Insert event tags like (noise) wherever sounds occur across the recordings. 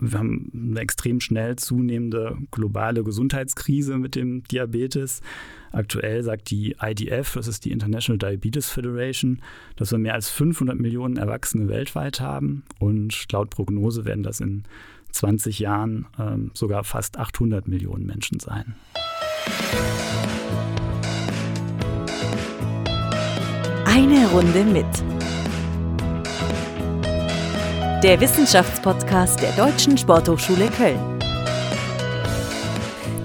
wir haben eine extrem schnell zunehmende globale Gesundheitskrise mit dem Diabetes. Aktuell sagt die IDF, das ist die International Diabetes Federation, dass wir mehr als 500 Millionen Erwachsene weltweit haben und laut Prognose werden das in 20 Jahren ähm, sogar fast 800 Millionen Menschen sein. Eine Runde mit. Der Wissenschaftspodcast der Deutschen Sporthochschule Köln.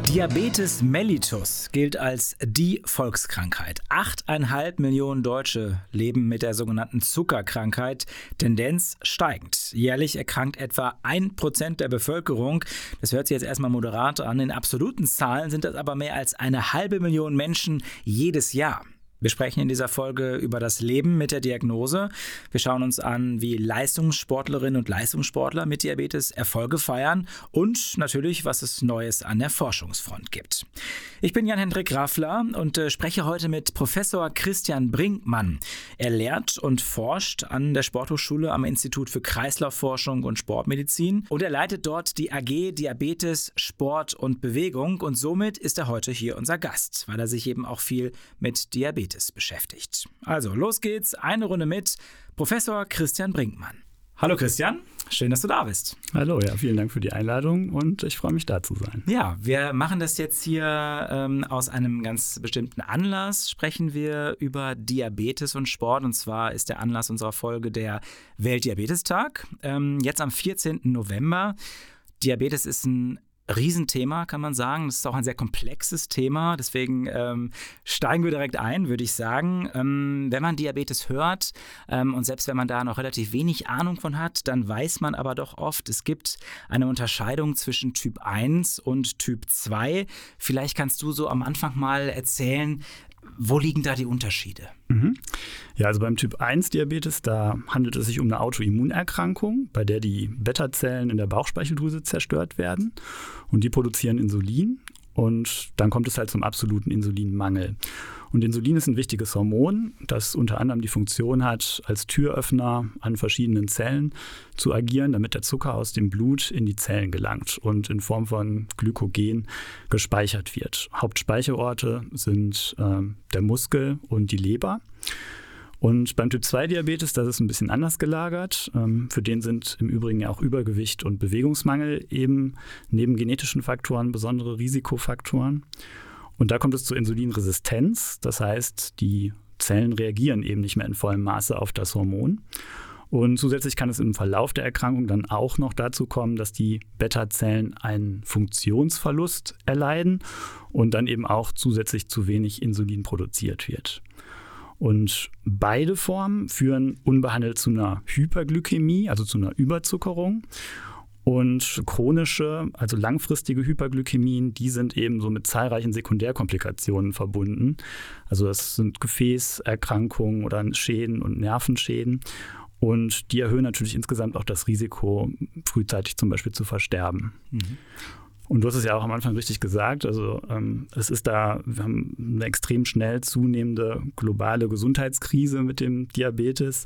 Diabetes mellitus gilt als die Volkskrankheit. Achteinhalb Millionen Deutsche leben mit der sogenannten Zuckerkrankheit, Tendenz steigend. Jährlich erkrankt etwa ein Prozent der Bevölkerung. Das hört sich jetzt erstmal moderat an. In absoluten Zahlen sind das aber mehr als eine halbe Million Menschen jedes Jahr. Wir sprechen in dieser Folge über das Leben mit der Diagnose. Wir schauen uns an, wie Leistungssportlerinnen und Leistungssportler mit Diabetes Erfolge feiern und natürlich, was es Neues an der Forschungsfront gibt. Ich bin Jan-Hendrik Raffler und äh, spreche heute mit Professor Christian Brinkmann. Er lehrt und forscht an der Sporthochschule am Institut für Kreislaufforschung und Sportmedizin und er leitet dort die AG Diabetes, Sport und Bewegung und somit ist er heute hier unser Gast, weil er sich eben auch viel mit Diabetes Diabetes beschäftigt. Also, los geht's, eine Runde mit Professor Christian Brinkmann. Hallo Christian, schön, dass du da bist. Hallo, ja, vielen Dank für die Einladung und ich freue mich da zu sein. Ja, wir machen das jetzt hier ähm, aus einem ganz bestimmten Anlass. Sprechen wir über Diabetes und Sport und zwar ist der Anlass unserer Folge der Weltdiabetestag. Ähm, jetzt am 14. November. Diabetes ist ein Riesenthema, kann man sagen. Das ist auch ein sehr komplexes Thema. Deswegen ähm, steigen wir direkt ein, würde ich sagen. Ähm, wenn man Diabetes hört ähm, und selbst wenn man da noch relativ wenig Ahnung von hat, dann weiß man aber doch oft, es gibt eine Unterscheidung zwischen Typ 1 und Typ 2. Vielleicht kannst du so am Anfang mal erzählen, wo liegen da die Unterschiede? Mhm. Ja, also beim Typ 1 Diabetes, da handelt es sich um eine Autoimmunerkrankung, bei der die Beta-Zellen in der Bauchspeicheldrüse zerstört werden und die produzieren Insulin und dann kommt es halt zum absoluten Insulinmangel. Und Insulin ist ein wichtiges Hormon, das unter anderem die Funktion hat, als Türöffner an verschiedenen Zellen zu agieren, damit der Zucker aus dem Blut in die Zellen gelangt und in Form von Glykogen gespeichert wird. Hauptspeicherorte sind äh, der Muskel und die Leber. Und beim Typ-2-Diabetes, das ist ein bisschen anders gelagert. Ähm, für den sind im Übrigen auch Übergewicht und Bewegungsmangel eben neben genetischen Faktoren besondere Risikofaktoren. Und da kommt es zur Insulinresistenz. Das heißt, die Zellen reagieren eben nicht mehr in vollem Maße auf das Hormon. Und zusätzlich kann es im Verlauf der Erkrankung dann auch noch dazu kommen, dass die Beta-Zellen einen Funktionsverlust erleiden und dann eben auch zusätzlich zu wenig Insulin produziert wird. Und beide Formen führen unbehandelt zu einer Hyperglykämie, also zu einer Überzuckerung. Und chronische, also langfristige Hyperglykämien, die sind eben so mit zahlreichen Sekundärkomplikationen verbunden. Also das sind Gefäßerkrankungen oder Schäden und Nervenschäden. Und die erhöhen natürlich insgesamt auch das Risiko, frühzeitig zum Beispiel zu versterben. Mhm. Und du hast es ja auch am Anfang richtig gesagt. Also ähm, es ist da, wir haben eine extrem schnell zunehmende globale Gesundheitskrise mit dem Diabetes.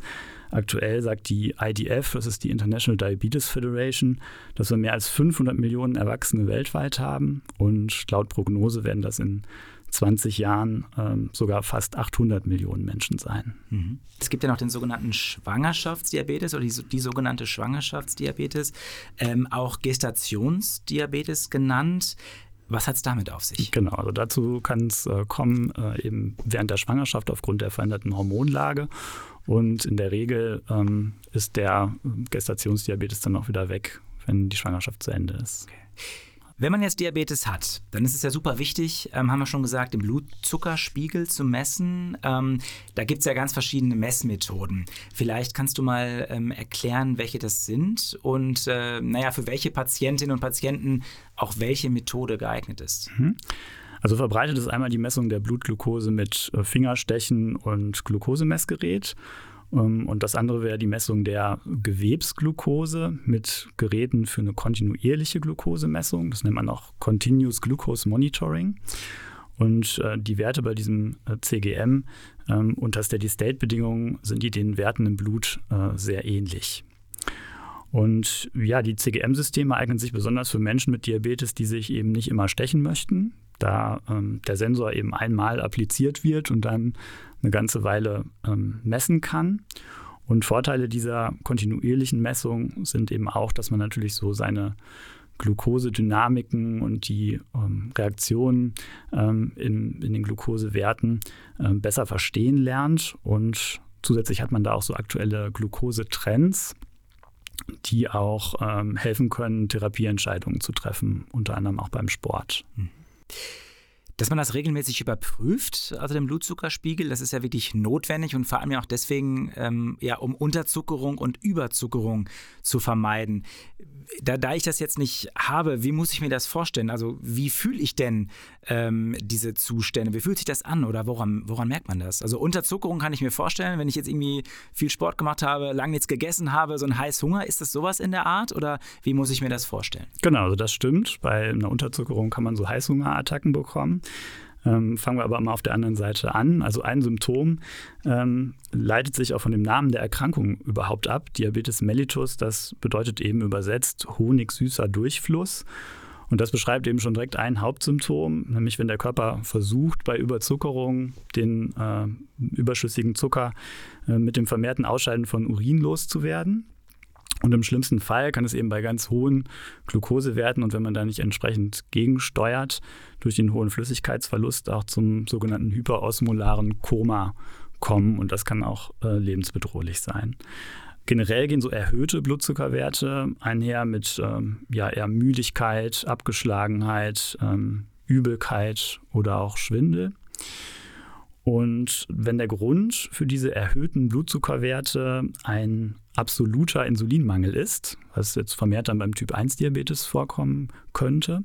Aktuell sagt die IDF, das ist die International Diabetes Federation, dass wir mehr als 500 Millionen Erwachsene weltweit haben. Und laut Prognose werden das in 20 Jahren ähm, sogar fast 800 Millionen Menschen sein. Mhm. Es gibt ja noch den sogenannten Schwangerschaftsdiabetes oder die, die sogenannte Schwangerschaftsdiabetes, ähm, auch Gestationsdiabetes genannt. Was hat es damit auf sich? Genau, also dazu kann es äh, kommen, äh, eben während der Schwangerschaft aufgrund der veränderten Hormonlage. Und in der Regel ähm, ist der Gestationsdiabetes dann auch wieder weg, wenn die Schwangerschaft zu Ende ist. Okay. Wenn man jetzt Diabetes hat, dann ist es ja super wichtig, ähm, haben wir schon gesagt, den Blutzuckerspiegel zu messen. Ähm, da gibt es ja ganz verschiedene Messmethoden. Vielleicht kannst du mal ähm, erklären, welche das sind und äh, naja, für welche Patientinnen und Patienten auch welche Methode geeignet ist. Mhm. Also verbreitet ist einmal die Messung der Blutglucose mit äh, Fingerstechen und Glukosemessgerät. Ähm, und das andere wäre die Messung der Gewebsglucose mit Geräten für eine kontinuierliche Glukosemessung. Das nennt man auch Continuous Glucose Monitoring. Und äh, die Werte bei diesem äh, CGM ähm, unter Steady-State-Bedingungen sind die den Werten im Blut äh, sehr ähnlich. Und ja, die CGM-Systeme eignen sich besonders für Menschen mit Diabetes, die sich eben nicht immer stechen möchten, da ähm, der Sensor eben einmal appliziert wird und dann eine ganze Weile ähm, messen kann. Und Vorteile dieser kontinuierlichen Messung sind eben auch, dass man natürlich so seine Glukosedynamiken und die ähm, Reaktionen ähm, in, in den Glukosewerten ähm, besser verstehen lernt. Und zusätzlich hat man da auch so aktuelle Glukosetrends, die auch ähm, helfen können, Therapieentscheidungen zu treffen, unter anderem auch beim Sport. Mhm. Dass man das regelmäßig überprüft, also den Blutzuckerspiegel, das ist ja wirklich notwendig und vor allem ja auch deswegen, ähm, ja, um Unterzuckerung und Überzuckerung zu vermeiden. Da, da ich das jetzt nicht habe, wie muss ich mir das vorstellen? Also wie fühle ich denn ähm, diese Zustände? Wie fühlt sich das an oder woran, woran merkt man das? Also Unterzuckerung kann ich mir vorstellen, wenn ich jetzt irgendwie viel Sport gemacht habe, lange nichts gegessen habe, so ein Heißhunger, ist das sowas in der Art oder wie muss ich mir das vorstellen? Genau, also das stimmt. Bei einer Unterzuckerung kann man so Heißhungerattacken bekommen. Ähm, fangen wir aber mal auf der anderen Seite an. Also ein Symptom ähm, leitet sich auch von dem Namen der Erkrankung überhaupt ab. Diabetes mellitus, das bedeutet eben übersetzt honigsüßer Durchfluss. Und das beschreibt eben schon direkt ein Hauptsymptom, nämlich wenn der Körper versucht, bei Überzuckerung den äh, überschüssigen Zucker äh, mit dem vermehrten Ausscheiden von Urin loszuwerden. Und im schlimmsten Fall kann es eben bei ganz hohen Glukosewerten und wenn man da nicht entsprechend gegensteuert, durch den hohen Flüssigkeitsverlust auch zum sogenannten hyperosmolaren Koma kommen. Und das kann auch äh, lebensbedrohlich sein. Generell gehen so erhöhte Blutzuckerwerte einher mit ähm, ja, eher Müdigkeit, Abgeschlagenheit, ähm, Übelkeit oder auch Schwindel. Und wenn der Grund für diese erhöhten Blutzuckerwerte ein absoluter Insulinmangel ist, was jetzt vermehrt dann beim Typ 1 Diabetes vorkommen könnte,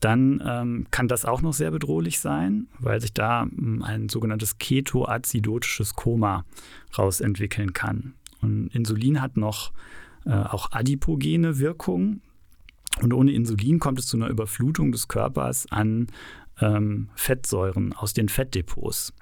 dann ähm, kann das auch noch sehr bedrohlich sein, weil sich da ähm, ein sogenanntes ketoazidotisches Koma rausentwickeln kann. Und Insulin hat noch äh, auch adipogene Wirkung. Und ohne Insulin kommt es zu einer Überflutung des Körpers an ähm, Fettsäuren aus den Fettdepots.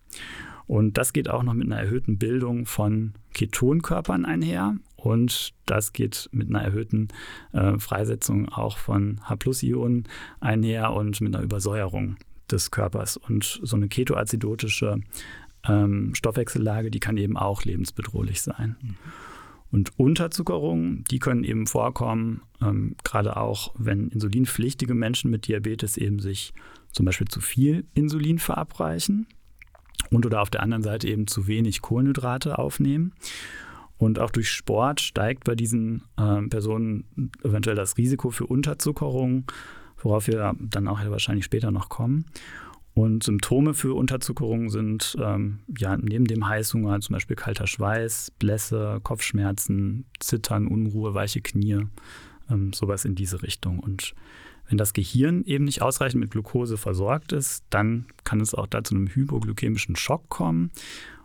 Und das geht auch noch mit einer erhöhten Bildung von Ketonkörpern einher. Und das geht mit einer erhöhten äh, Freisetzung auch von H-Ionen einher und mit einer Übersäuerung des Körpers. Und so eine ketoazidotische ähm, Stoffwechsellage, die kann eben auch lebensbedrohlich sein. Mhm. Und Unterzuckerungen, die können eben vorkommen, ähm, gerade auch wenn insulinpflichtige Menschen mit Diabetes eben sich zum Beispiel zu viel Insulin verabreichen und oder auf der anderen Seite eben zu wenig Kohlenhydrate aufnehmen. Und auch durch Sport steigt bei diesen äh, Personen eventuell das Risiko für Unterzuckerung, worauf wir dann auch ja wahrscheinlich später noch kommen. Und Symptome für Unterzuckerung sind ähm, ja neben dem Heißhunger zum Beispiel kalter Schweiß, Blässe, Kopfschmerzen, Zittern, Unruhe, weiche Knie, ähm, sowas in diese Richtung. Und wenn das Gehirn eben nicht ausreichend mit Glucose versorgt ist, dann kann es auch da zu einem hypoglykämischen Schock kommen.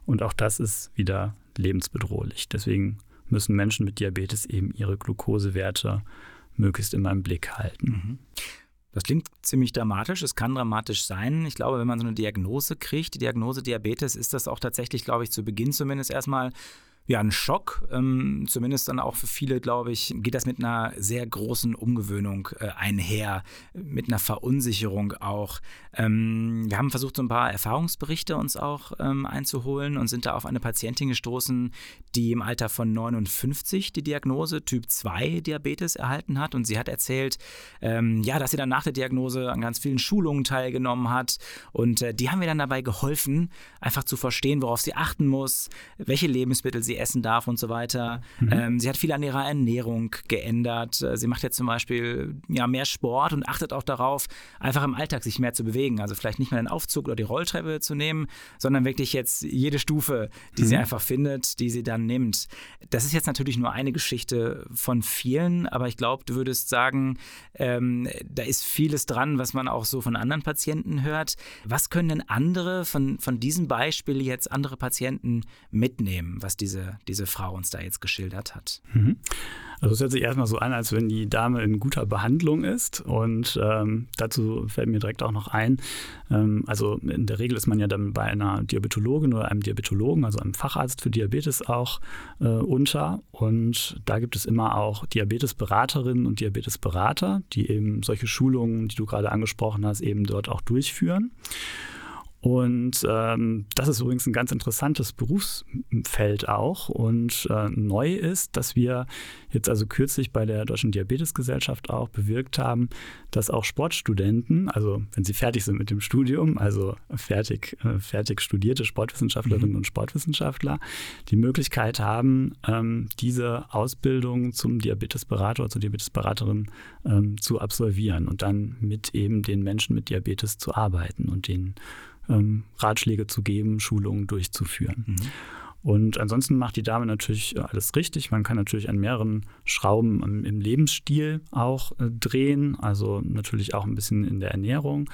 Und auch das ist wieder lebensbedrohlich. Deswegen müssen Menschen mit Diabetes eben ihre Glukosewerte möglichst immer im Blick halten. Mhm. Das klingt ziemlich dramatisch. Es kann dramatisch sein. Ich glaube, wenn man so eine Diagnose kriegt, die Diagnose Diabetes, ist das auch tatsächlich, glaube ich, zu Beginn zumindest erstmal ja, ein Schock. Ähm, zumindest dann auch für viele, glaube ich, geht das mit einer sehr großen Umgewöhnung äh, einher, mit einer Verunsicherung auch. Ähm, wir haben versucht, so ein paar Erfahrungsberichte uns auch ähm, einzuholen und sind da auf eine Patientin gestoßen, die im Alter von 59 die Diagnose Typ 2 Diabetes erhalten hat. Und sie hat erzählt, ähm, ja, dass sie dann nach der Diagnose an ganz vielen Schulungen teilgenommen hat. Und äh, die haben mir dann dabei geholfen, einfach zu verstehen, worauf sie achten muss, welche Lebensmittel sie essen darf und so weiter. Mhm. Ähm, sie hat viel an ihrer Ernährung geändert. Äh, sie macht jetzt zum Beispiel ja, mehr Sport und achtet auch darauf, einfach im Alltag sich mehr zu bewegen. Also vielleicht nicht mehr den Aufzug oder die Rolltreppe zu nehmen, sondern wirklich jetzt jede Stufe, die mhm. sie einfach findet, die sie dann nimmt. Das ist jetzt natürlich nur eine Geschichte von vielen, aber ich glaube, du würdest sagen, ähm, da ist vieles dran, was man auch so von anderen Patienten hört. Was können denn andere von, von diesem Beispiel jetzt andere Patienten mitnehmen, was diese diese, Frau uns da jetzt geschildert hat. Mhm. Also es hört sich erstmal so an, als wenn die Dame in guter Behandlung ist. Und ähm, dazu fällt mir direkt auch noch ein, ähm, also in der Regel ist man ja dann bei einer Diabetologin oder einem Diabetologen, also einem Facharzt für Diabetes auch äh, unter. Und da gibt es immer auch Diabetesberaterinnen und Diabetesberater, die eben solche Schulungen, die du gerade angesprochen hast, eben dort auch durchführen. Und ähm, das ist übrigens ein ganz interessantes Berufsfeld auch. Und äh, neu ist, dass wir jetzt also kürzlich bei der Deutschen Diabetesgesellschaft auch bewirkt haben, dass auch Sportstudenten, also wenn sie fertig sind mit dem Studium, also fertig, äh, fertig studierte Sportwissenschaftlerinnen mhm. und Sportwissenschaftler, die Möglichkeit haben, ähm, diese Ausbildung zum Diabetesberater oder zur Diabetesberaterin ähm, zu absolvieren und dann mit eben den Menschen mit Diabetes zu arbeiten und den ähm, Ratschläge zu geben, Schulungen durchzuführen. Mhm. Und ansonsten macht die Dame natürlich alles richtig. Man kann natürlich an mehreren Schrauben im, im Lebensstil auch äh, drehen, also natürlich auch ein bisschen in der Ernährung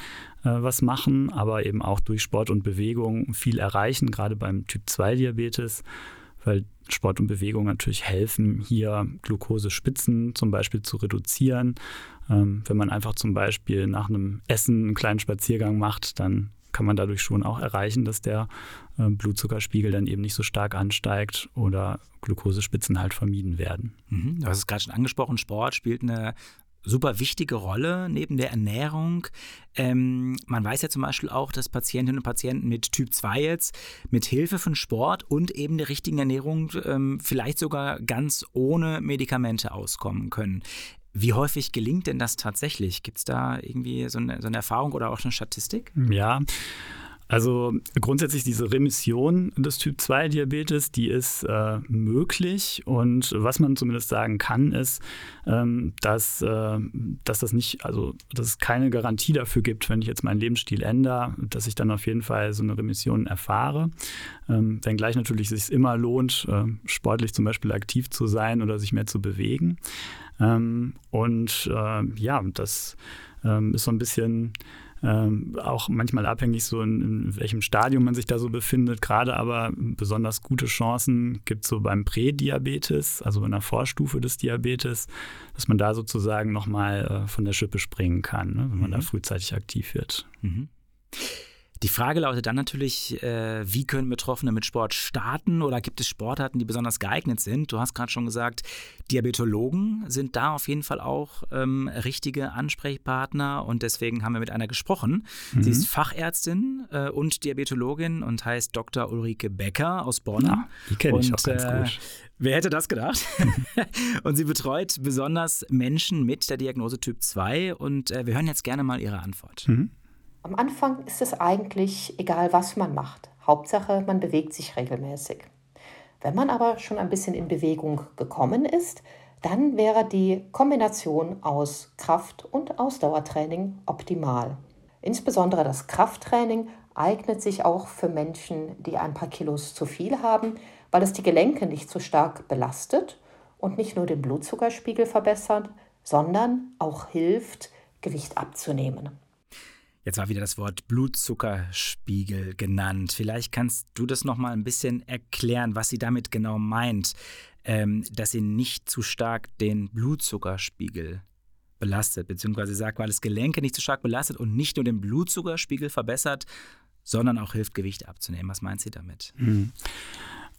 äh, was machen, aber eben auch durch Sport und Bewegung viel erreichen, gerade beim Typ-2-Diabetes, weil Sport und Bewegung natürlich helfen, hier Glukosespitzen zum Beispiel zu reduzieren. Ähm, wenn man einfach zum Beispiel nach einem Essen einen kleinen Spaziergang macht, dann kann man dadurch schon auch erreichen, dass der äh, Blutzuckerspiegel dann eben nicht so stark ansteigt oder Glukosespitzen halt vermieden werden. Mhm. Du hast es gerade schon angesprochen, Sport spielt eine super wichtige Rolle neben der Ernährung. Ähm, man weiß ja zum Beispiel auch, dass Patientinnen und Patienten mit Typ 2 jetzt mit Hilfe von Sport und eben der richtigen Ernährung ähm, vielleicht sogar ganz ohne Medikamente auskommen können. Wie häufig gelingt denn das tatsächlich? Gibt es da irgendwie so eine, so eine Erfahrung oder auch eine Statistik? Ja, also grundsätzlich diese Remission des Typ-2-Diabetes, die ist äh, möglich. Und was man zumindest sagen kann, ist, ähm, dass, äh, dass das nicht, also dass es keine Garantie dafür gibt, wenn ich jetzt meinen Lebensstil ändere, dass ich dann auf jeden Fall so eine Remission erfahre. Ähm, wenngleich natürlich sich immer lohnt, äh, sportlich zum Beispiel aktiv zu sein oder sich mehr zu bewegen. Ähm, und äh, ja, das ähm, ist so ein bisschen ähm, auch manchmal abhängig, so in, in, welchem Stadium man sich da so befindet. Gerade aber besonders gute Chancen gibt es so beim Prädiabetes, also in der Vorstufe des Diabetes, dass man da sozusagen nochmal äh, von der Schippe springen kann, ne, wenn man mhm. da frühzeitig aktiv wird. Mhm. Die Frage lautet dann natürlich, äh, wie können Betroffene mit Sport starten oder gibt es Sportarten, die besonders geeignet sind? Du hast gerade schon gesagt, Diabetologen sind da auf jeden Fall auch ähm, richtige Ansprechpartner und deswegen haben wir mit einer gesprochen. Mhm. Sie ist Fachärztin äh, und Diabetologin und heißt Dr. Ulrike Becker aus Bonn. Ja, die kenne ich auch ganz äh, gut. Wer hätte das gedacht? (laughs) und sie betreut besonders Menschen mit der Diagnose Typ 2 und äh, wir hören jetzt gerne mal ihre Antwort. Mhm. Am Anfang ist es eigentlich egal, was man macht. Hauptsache, man bewegt sich regelmäßig. Wenn man aber schon ein bisschen in Bewegung gekommen ist, dann wäre die Kombination aus Kraft- und Ausdauertraining optimal. Insbesondere das Krafttraining eignet sich auch für Menschen, die ein paar Kilos zu viel haben, weil es die Gelenke nicht so stark belastet und nicht nur den Blutzuckerspiegel verbessert, sondern auch hilft, Gewicht abzunehmen. Jetzt war wieder das Wort Blutzuckerspiegel genannt. Vielleicht kannst du das noch mal ein bisschen erklären, was sie damit genau meint, ähm, dass sie nicht zu stark den Blutzuckerspiegel belastet, beziehungsweise sagt, weil es Gelenke nicht zu stark belastet und nicht nur den Blutzuckerspiegel verbessert, sondern auch hilft, Gewicht abzunehmen. Was meint sie damit? Mhm.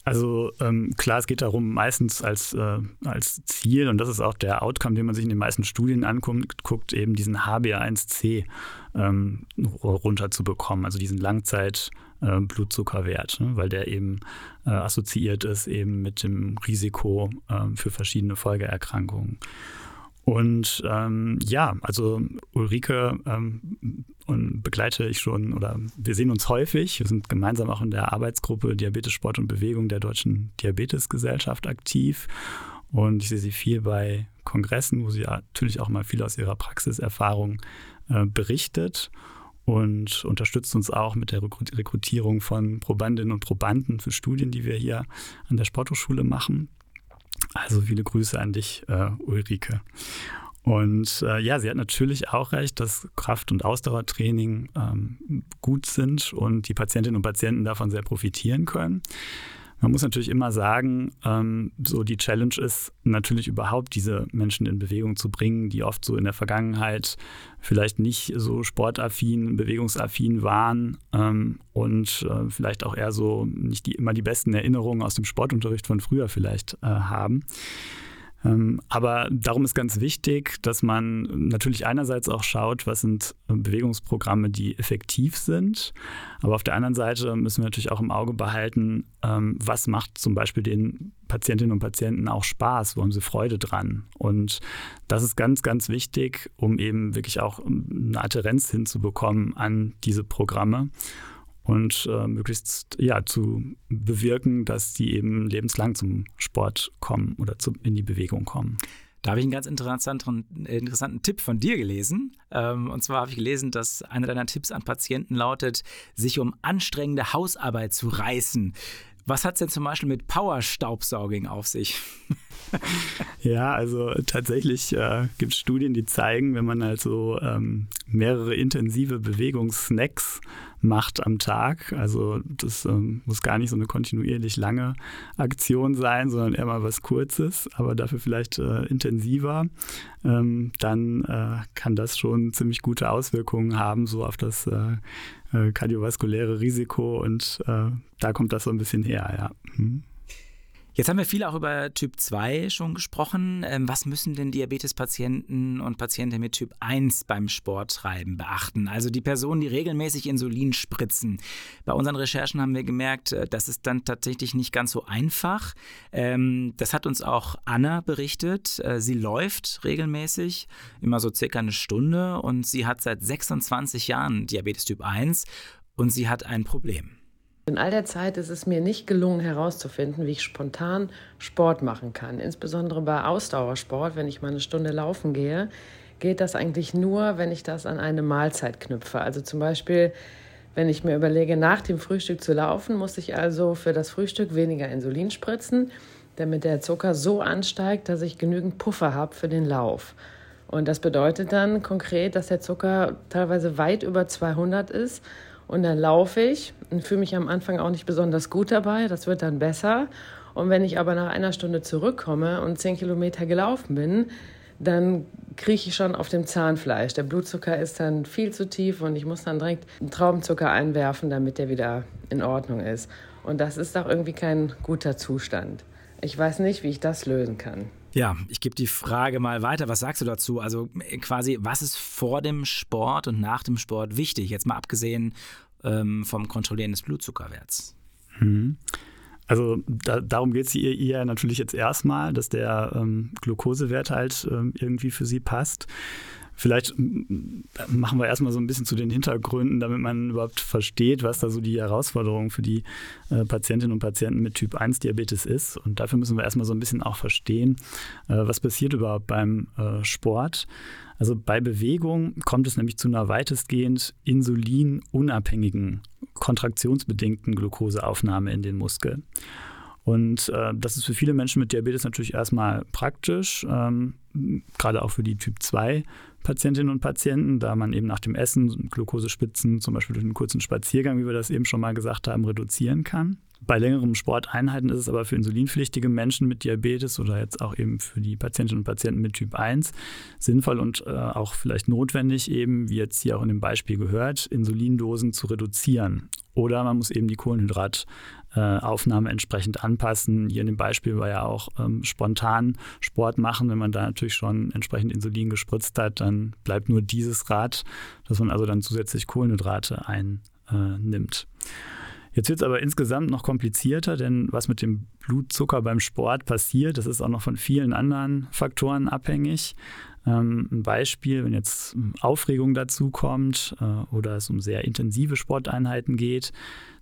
Also ähm, klar, es geht darum, meistens als, äh, als Ziel, und das ist auch der Outcome, den man sich in den meisten Studien anguckt, guckt, eben diesen HbA1c ähm, runterzubekommen, also diesen Langzeit-Blutzuckerwert, äh, ne, weil der eben äh, assoziiert ist eben mit dem Risiko äh, für verschiedene Folgeerkrankungen. Und ähm, ja, also Ulrike ähm, begleite ich schon oder wir sehen uns häufig. Wir sind gemeinsam auch in der Arbeitsgruppe Diabetes, Sport und Bewegung der Deutschen Diabetesgesellschaft aktiv. Und ich sehe sie viel bei Kongressen, wo sie natürlich auch mal viel aus ihrer Praxiserfahrung äh, berichtet und unterstützt uns auch mit der Rekrutierung von Probandinnen und Probanden für Studien, die wir hier an der Sporthochschule machen. Also viele Grüße an dich, äh, Ulrike. Und äh, ja, sie hat natürlich auch recht, dass Kraft- und Ausdauertraining ähm, gut sind und die Patientinnen und Patienten davon sehr profitieren können. Man muss natürlich immer sagen, ähm, so die Challenge ist natürlich überhaupt diese Menschen in Bewegung zu bringen, die oft so in der Vergangenheit vielleicht nicht so sportaffin, bewegungsaffin waren ähm, und äh, vielleicht auch eher so nicht die, immer die besten Erinnerungen aus dem Sportunterricht von früher vielleicht äh, haben. Ähm, aber darum ist ganz wichtig, dass man natürlich einerseits auch schaut, was sind äh, Bewegungsprogramme, die effektiv sind. Aber auf der anderen Seite müssen wir natürlich auch im Auge behalten, ähm, was macht zum Beispiel den Patientinnen und Patienten auch Spaß, wo haben sie Freude dran. Und das ist ganz, ganz wichtig, um eben wirklich auch ähm, eine Adherenz hinzubekommen an diese Programme und äh, möglichst ja, zu bewirken, dass die eben lebenslang zum Sport kommen oder zu, in die Bewegung kommen. Da habe ich einen ganz interessanten, interessanten Tipp von dir gelesen. Ähm, und zwar habe ich gelesen, dass einer deiner Tipps an Patienten lautet, sich um anstrengende Hausarbeit zu reißen. Was hat es denn zum Beispiel mit Power-Staubsauging auf sich? (laughs) ja, also tatsächlich äh, gibt es Studien, die zeigen, wenn man also ähm, mehrere intensive Bewegungssnacks macht am Tag, also das ähm, muss gar nicht so eine kontinuierlich lange Aktion sein, sondern eher mal was Kurzes, aber dafür vielleicht äh, intensiver, ähm, dann äh, kann das schon ziemlich gute Auswirkungen haben, so auf das äh, äh, kardiovaskuläre Risiko und äh, da kommt das so ein bisschen her, ja. Hm. Jetzt haben wir viel auch über Typ 2 schon gesprochen. Ähm, was müssen denn Diabetespatienten und Patienten mit Typ 1 beim Sporttreiben beachten? Also die Personen, die regelmäßig Insulin spritzen. Bei unseren Recherchen haben wir gemerkt, äh, das ist dann tatsächlich nicht ganz so einfach. Ähm, das hat uns auch Anna berichtet. Äh, sie läuft regelmäßig, immer so circa eine Stunde und sie hat seit 26 Jahren Diabetes Typ 1 und sie hat ein Problem. In all der Zeit ist es mir nicht gelungen herauszufinden, wie ich spontan Sport machen kann. Insbesondere bei Ausdauersport, wenn ich mal eine Stunde laufen gehe, geht das eigentlich nur, wenn ich das an eine Mahlzeit knüpfe. Also zum Beispiel, wenn ich mir überlege, nach dem Frühstück zu laufen, muss ich also für das Frühstück weniger Insulin spritzen, damit der Zucker so ansteigt, dass ich genügend Puffer habe für den Lauf. Und das bedeutet dann konkret, dass der Zucker teilweise weit über 200 ist und dann laufe ich und fühle mich am Anfang auch nicht besonders gut dabei. Das wird dann besser. Und wenn ich aber nach einer Stunde zurückkomme und zehn Kilometer gelaufen bin, dann krieche ich schon auf dem Zahnfleisch. Der Blutzucker ist dann viel zu tief und ich muss dann direkt Traubenzucker einwerfen, damit der wieder in Ordnung ist. Und das ist auch irgendwie kein guter Zustand. Ich weiß nicht, wie ich das lösen kann. Ja, ich gebe die Frage mal weiter. Was sagst du dazu? Also quasi, was ist vor dem Sport und nach dem Sport wichtig? Jetzt mal abgesehen ähm, vom Kontrollieren des Blutzuckerwerts. Mhm. Also da, darum geht es ihr, ihr natürlich jetzt erstmal, dass der ähm, Glukosewert halt ähm, irgendwie für sie passt. Vielleicht machen wir erstmal so ein bisschen zu den Hintergründen, damit man überhaupt versteht, was da so die Herausforderung für die äh, Patientinnen und Patienten mit Typ 1 Diabetes ist. Und dafür müssen wir erstmal so ein bisschen auch verstehen, äh, was passiert überhaupt beim äh, Sport. Also bei Bewegung kommt es nämlich zu einer weitestgehend insulinunabhängigen, kontraktionsbedingten Glukoseaufnahme in den Muskel. Und äh, das ist für viele Menschen mit Diabetes natürlich erstmal praktisch, ähm, gerade auch für die Typ 2 Patientinnen und Patienten, da man eben nach dem Essen Glukosespitzen zum Beispiel durch einen kurzen Spaziergang, wie wir das eben schon mal gesagt haben, reduzieren kann. Bei längeren Sporteinheiten ist es aber für insulinpflichtige Menschen mit Diabetes oder jetzt auch eben für die Patientinnen und Patienten mit Typ 1 sinnvoll und äh, auch vielleicht notwendig, eben, wie jetzt hier auch in dem Beispiel gehört, Insulindosen zu reduzieren. Oder man muss eben die Kohlenhydrataufnahme entsprechend anpassen. Hier in dem Beispiel war ja auch ähm, spontan Sport machen. Wenn man da natürlich schon entsprechend Insulin gespritzt hat, dann bleibt nur dieses Rad, dass man also dann zusätzlich Kohlenhydrate einnimmt. Äh, Jetzt wird es aber insgesamt noch komplizierter, denn was mit dem Blutzucker beim Sport passiert, das ist auch noch von vielen anderen Faktoren abhängig. Ähm, ein Beispiel, wenn jetzt Aufregung dazu kommt äh, oder es um sehr intensive Sporteinheiten geht,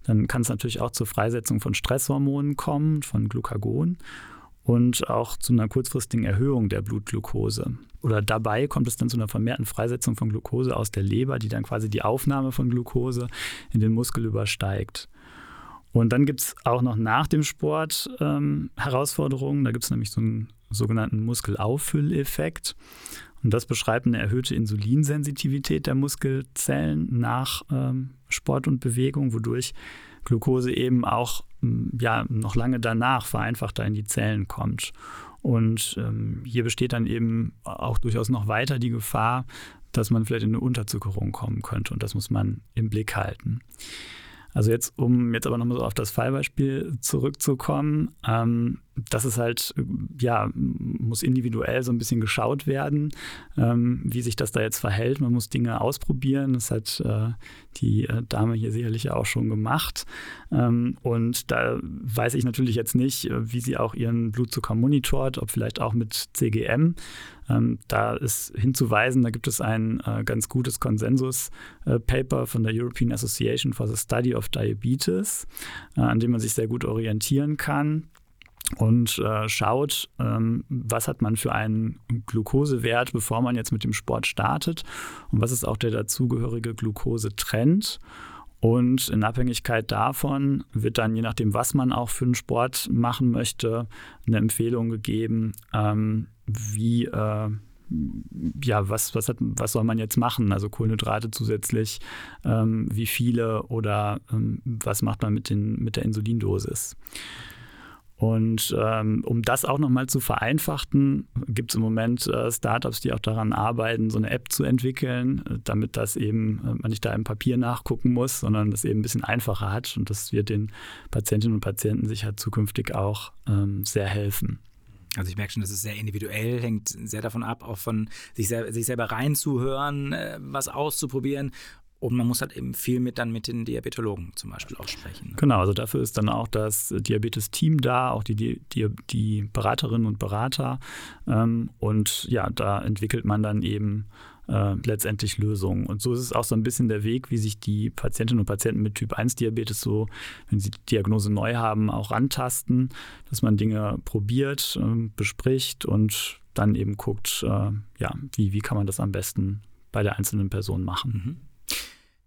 dann kann es natürlich auch zur Freisetzung von Stresshormonen kommen, von Glucagon und auch zu einer kurzfristigen Erhöhung der Blutglucose. Oder dabei kommt es dann zu einer vermehrten Freisetzung von Glucose aus der Leber, die dann quasi die Aufnahme von Glucose in den Muskel übersteigt. Und dann gibt es auch noch nach dem Sport ähm, Herausforderungen. Da gibt es nämlich so einen sogenannten Muskelauffülleffekt. Und das beschreibt eine erhöhte Insulinsensitivität der Muskelzellen nach ähm, Sport und Bewegung, wodurch Glucose eben auch ja, noch lange danach vereinfachter in die Zellen kommt. Und ähm, hier besteht dann eben auch durchaus noch weiter die Gefahr, dass man vielleicht in eine Unterzuckerung kommen könnte. Und das muss man im Blick halten. Also jetzt, um jetzt aber nochmal so auf das Fallbeispiel zurückzukommen, ähm, das ist halt, ja, muss individuell so ein bisschen geschaut werden, ähm, wie sich das da jetzt verhält. Man muss Dinge ausprobieren. Das hat äh, die äh, Dame hier sicherlich auch schon gemacht. Ähm, und da weiß ich natürlich jetzt nicht, äh, wie sie auch ihren Blutzucker monitort, ob vielleicht auch mit CGM. Ähm, da ist hinzuweisen, da gibt es ein äh, ganz gutes Konsensus-Paper von der European Association for the Study of Diabetes, äh, an dem man sich sehr gut orientieren kann und äh, schaut, ähm, was hat man für einen Glukosewert, bevor man jetzt mit dem Sport startet und was ist auch der dazugehörige Glukosetrend. Und in Abhängigkeit davon wird dann, je nachdem, was man auch für einen Sport machen möchte, eine Empfehlung gegeben, ähm, wie, äh, ja, was, was, hat, was soll man jetzt machen? Also Kohlenhydrate zusätzlich, ähm, wie viele oder ähm, was macht man mit, den, mit der Insulindosis? Und ähm, um das auch nochmal zu vereinfachen, gibt es im Moment äh, Startups, die auch daran arbeiten, so eine App zu entwickeln, äh, damit das eben, äh, man nicht da im Papier nachgucken muss, sondern das eben ein bisschen einfacher hat. Und das wird den Patientinnen und Patienten sicher zukünftig auch ähm, sehr helfen. Also ich merke schon, das ist sehr individuell, hängt sehr davon ab, auch von sich, sel sich selber reinzuhören, äh, was auszuprobieren und man muss halt eben viel mit dann mit den Diabetologen zum Beispiel auch sprechen. Genau, also dafür ist dann auch das Diabetes-Team da, auch die, die, die Beraterinnen und Berater. Ähm, und ja, da entwickelt man dann eben äh, letztendlich Lösungen. Und so ist es auch so ein bisschen der Weg, wie sich die Patientinnen und Patienten mit Typ 1 Diabetes so, wenn sie die Diagnose neu haben, auch rantasten, dass man Dinge probiert, äh, bespricht und dann eben guckt, äh, ja, wie, wie kann man das am besten bei der einzelnen Person machen. Mhm.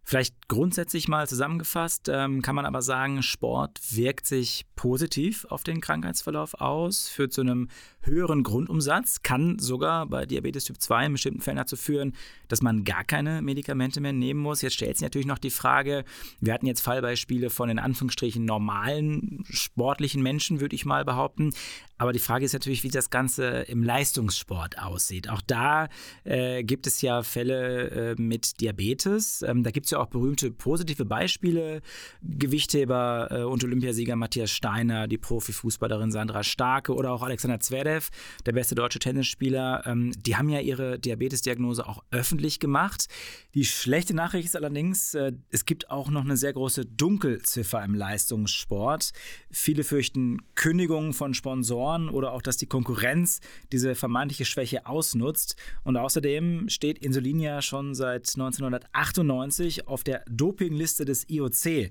Vielleicht grundsätzlich mal zusammengefasst ähm, kann man aber sagen, Sport wirkt sich positiv auf den Krankheitsverlauf aus, führt zu einem höheren Grundumsatz, kann sogar bei Diabetes Typ 2 in bestimmten Fällen dazu führen, dass man gar keine Medikamente mehr nehmen muss. Jetzt stellt sich natürlich noch die Frage, wir hatten jetzt Fallbeispiele von in Anführungsstrichen normalen sportlichen Menschen, würde ich mal behaupten. Aber die Frage ist natürlich, wie das Ganze im Leistungssport aussieht. Auch da äh, gibt es ja Fälle äh, mit Diabetes. Ähm, da gibt es ja auch berühmte positive Beispiele. Gewichtheber äh, und Olympiasieger Matthias Steiner, die Profifußballerin Sandra Starke oder auch Alexander Zverev, der beste deutsche Tennisspieler. Ähm, die haben ja ihre Diabetesdiagnose auch öffentlich gemacht. Die schlechte Nachricht ist allerdings, äh, es gibt auch noch eine sehr große Dunkelziffer im Leistungssport. Viele fürchten Kündigungen von Sponsoren oder auch, dass die Konkurrenz diese vermeintliche Schwäche ausnutzt. Und außerdem steht Insulin ja schon seit 1998 auf der Dopingliste des IOC.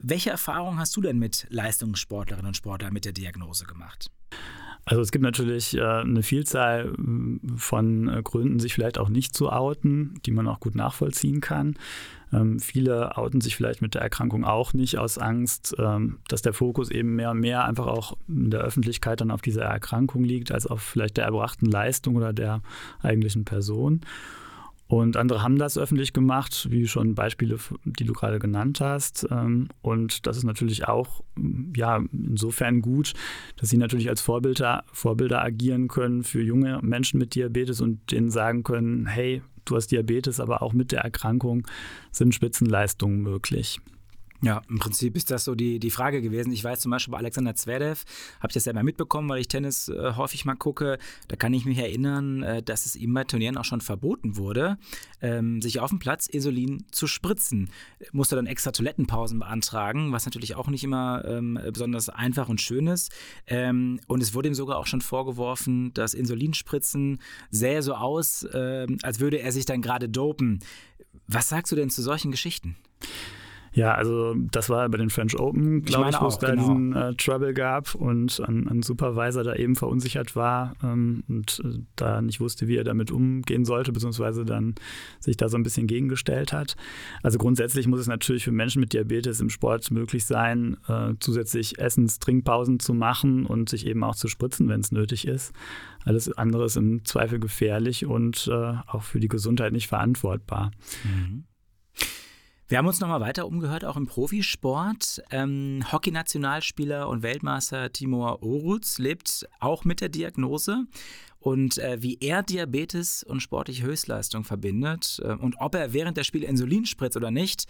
Welche Erfahrungen hast du denn mit Leistungssportlerinnen und Sportlern mit der Diagnose gemacht? Also es gibt natürlich äh, eine Vielzahl äh, von äh, Gründen, sich vielleicht auch nicht zu outen, die man auch gut nachvollziehen kann. Ähm, viele outen sich vielleicht mit der Erkrankung auch nicht aus Angst, ähm, dass der Fokus eben mehr und mehr einfach auch in der Öffentlichkeit dann auf dieser Erkrankung liegt, als auf vielleicht der erbrachten Leistung oder der eigentlichen Person. Und andere haben das öffentlich gemacht, wie schon Beispiele, die du gerade genannt hast. Ähm, und das ist natürlich auch ja, insofern gut, dass sie natürlich als Vorbilder, Vorbilder agieren können für junge Menschen mit Diabetes und denen sagen können, hey, du hast Diabetes, aber auch mit der Erkrankung sind Spitzenleistungen möglich. Ja, im Prinzip ist das so die, die Frage gewesen. Ich weiß zum Beispiel bei Alexander Zverev, habe ich das selber mitbekommen, weil ich Tennis äh, häufig mal gucke. Da kann ich mich erinnern, äh, dass es ihm bei Turnieren auch schon verboten wurde, ähm, sich auf dem Platz Insulin zu spritzen. Musste dann extra Toilettenpausen beantragen, was natürlich auch nicht immer ähm, besonders einfach und schön ist. Ähm, und es wurde ihm sogar auch schon vorgeworfen, dass Insulinspritzen sähe so aus, äh, als würde er sich dann gerade dopen. Was sagst du denn zu solchen Geschichten? Ja, also das war bei den French Open, glaube ich, wo es da genau. diesen äh, Trouble gab und ein, ein, Supervisor da eben verunsichert war ähm, und äh, da nicht wusste, wie er damit umgehen sollte, beziehungsweise dann sich da so ein bisschen gegengestellt hat. Also grundsätzlich muss es natürlich für Menschen mit Diabetes im Sport möglich sein, äh, zusätzlich Essens-, Trinkpausen zu machen und sich eben auch zu spritzen, wenn es nötig ist. Alles andere ist im Zweifel gefährlich und äh, auch für die Gesundheit nicht verantwortbar. Mhm. Wir haben uns nochmal weiter umgehört, auch im Profisport. Ähm, Hockey-Nationalspieler und Weltmeister Timur Oruz lebt auch mit der Diagnose. Und äh, wie er Diabetes und sportliche Höchstleistung verbindet äh, und ob er während der Spiele Insulin spritzt oder nicht,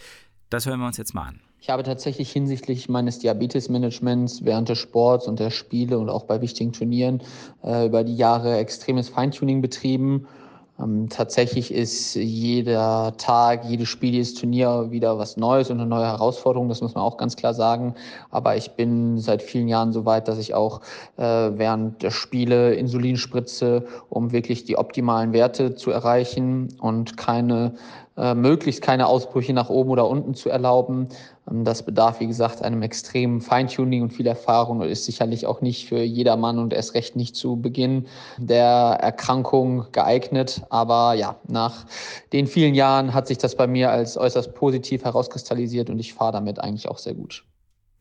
das hören wir uns jetzt mal an. Ich habe tatsächlich hinsichtlich meines Diabetes-Managements während des Sports und der Spiele und auch bei wichtigen Turnieren äh, über die Jahre extremes Feintuning betrieben ähm, tatsächlich ist jeder Tag, jedes Spiel, jedes Turnier wieder was Neues und eine neue Herausforderung, das muss man auch ganz klar sagen. Aber ich bin seit vielen Jahren so weit, dass ich auch äh, während der Spiele Insulin spritze, um wirklich die optimalen Werte zu erreichen und keine äh, möglichst keine Ausbrüche nach oben oder unten zu erlauben. Ähm, das bedarf, wie gesagt, einem extremen Feintuning und viel Erfahrung und ist sicherlich auch nicht für jedermann und erst recht nicht zu Beginn der Erkrankung geeignet. Aber ja, nach den vielen Jahren hat sich das bei mir als äußerst positiv herauskristallisiert und ich fahre damit eigentlich auch sehr gut.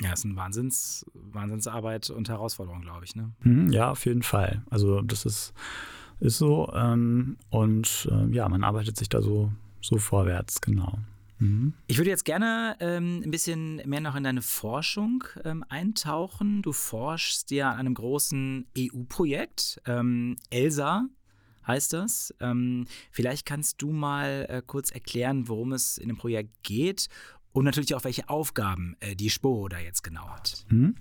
Ja, ist eine Wahnsinns, Wahnsinnsarbeit und Herausforderung, glaube ich. Ne? Mhm, ja, auf jeden Fall. Also das ist, ist so. Ähm, und äh, ja, man arbeitet sich da so, so vorwärts, genau. Mhm. Ich würde jetzt gerne ähm, ein bisschen mehr noch in deine Forschung ähm, eintauchen. Du forschst ja an einem großen EU-Projekt, ähm, ELSA heißt das. Ähm, vielleicht kannst du mal äh, kurz erklären, worum es in dem Projekt geht und natürlich auch, welche Aufgaben äh, die SPO da jetzt genau hat. Mhm.